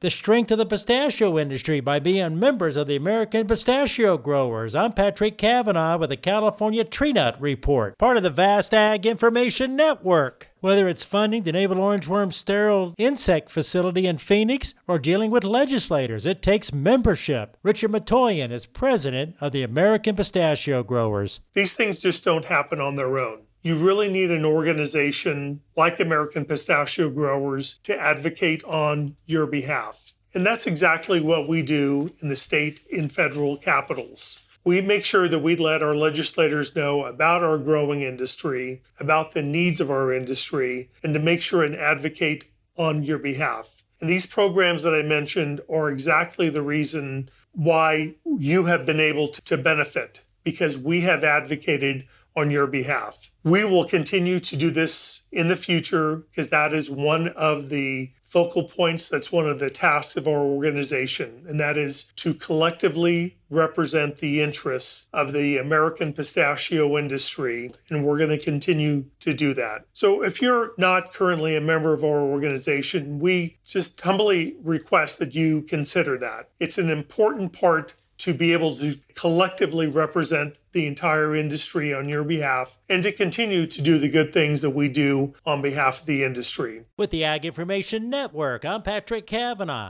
the strength of the pistachio industry by being members of the American Pistachio Growers. I'm Patrick Cavanaugh with the California Tree Nut Report, part of the Vast Ag Information Network. Whether it's funding the navel orangeworm sterile insect facility in Phoenix or dealing with legislators, it takes membership. Richard Matoian is president of the American Pistachio Growers. These things just don't happen on their own. You really need an organization like American Pistachio Growers to advocate on your behalf. And that's exactly what we do in the state and federal capitals. We make sure that we let our legislators know about our growing industry, about the needs of our industry, and to make sure and advocate on your behalf. And these programs that I mentioned are exactly the reason why you have been able to benefit because we have advocated on your behalf. We will continue to do this in the future because that is one of the focal points. That's one of the tasks of our organization, and that is to collectively represent the interests of the American pistachio industry. And we're going to continue to do that. So if you're not currently a member of our organization, we just humbly request that you consider that. It's an important part to be able to collectively represent the entire industry on your behalf and to continue to do the good things that we do on behalf of the industry. With the Ag Information Network, I'm Patrick Cavanaugh.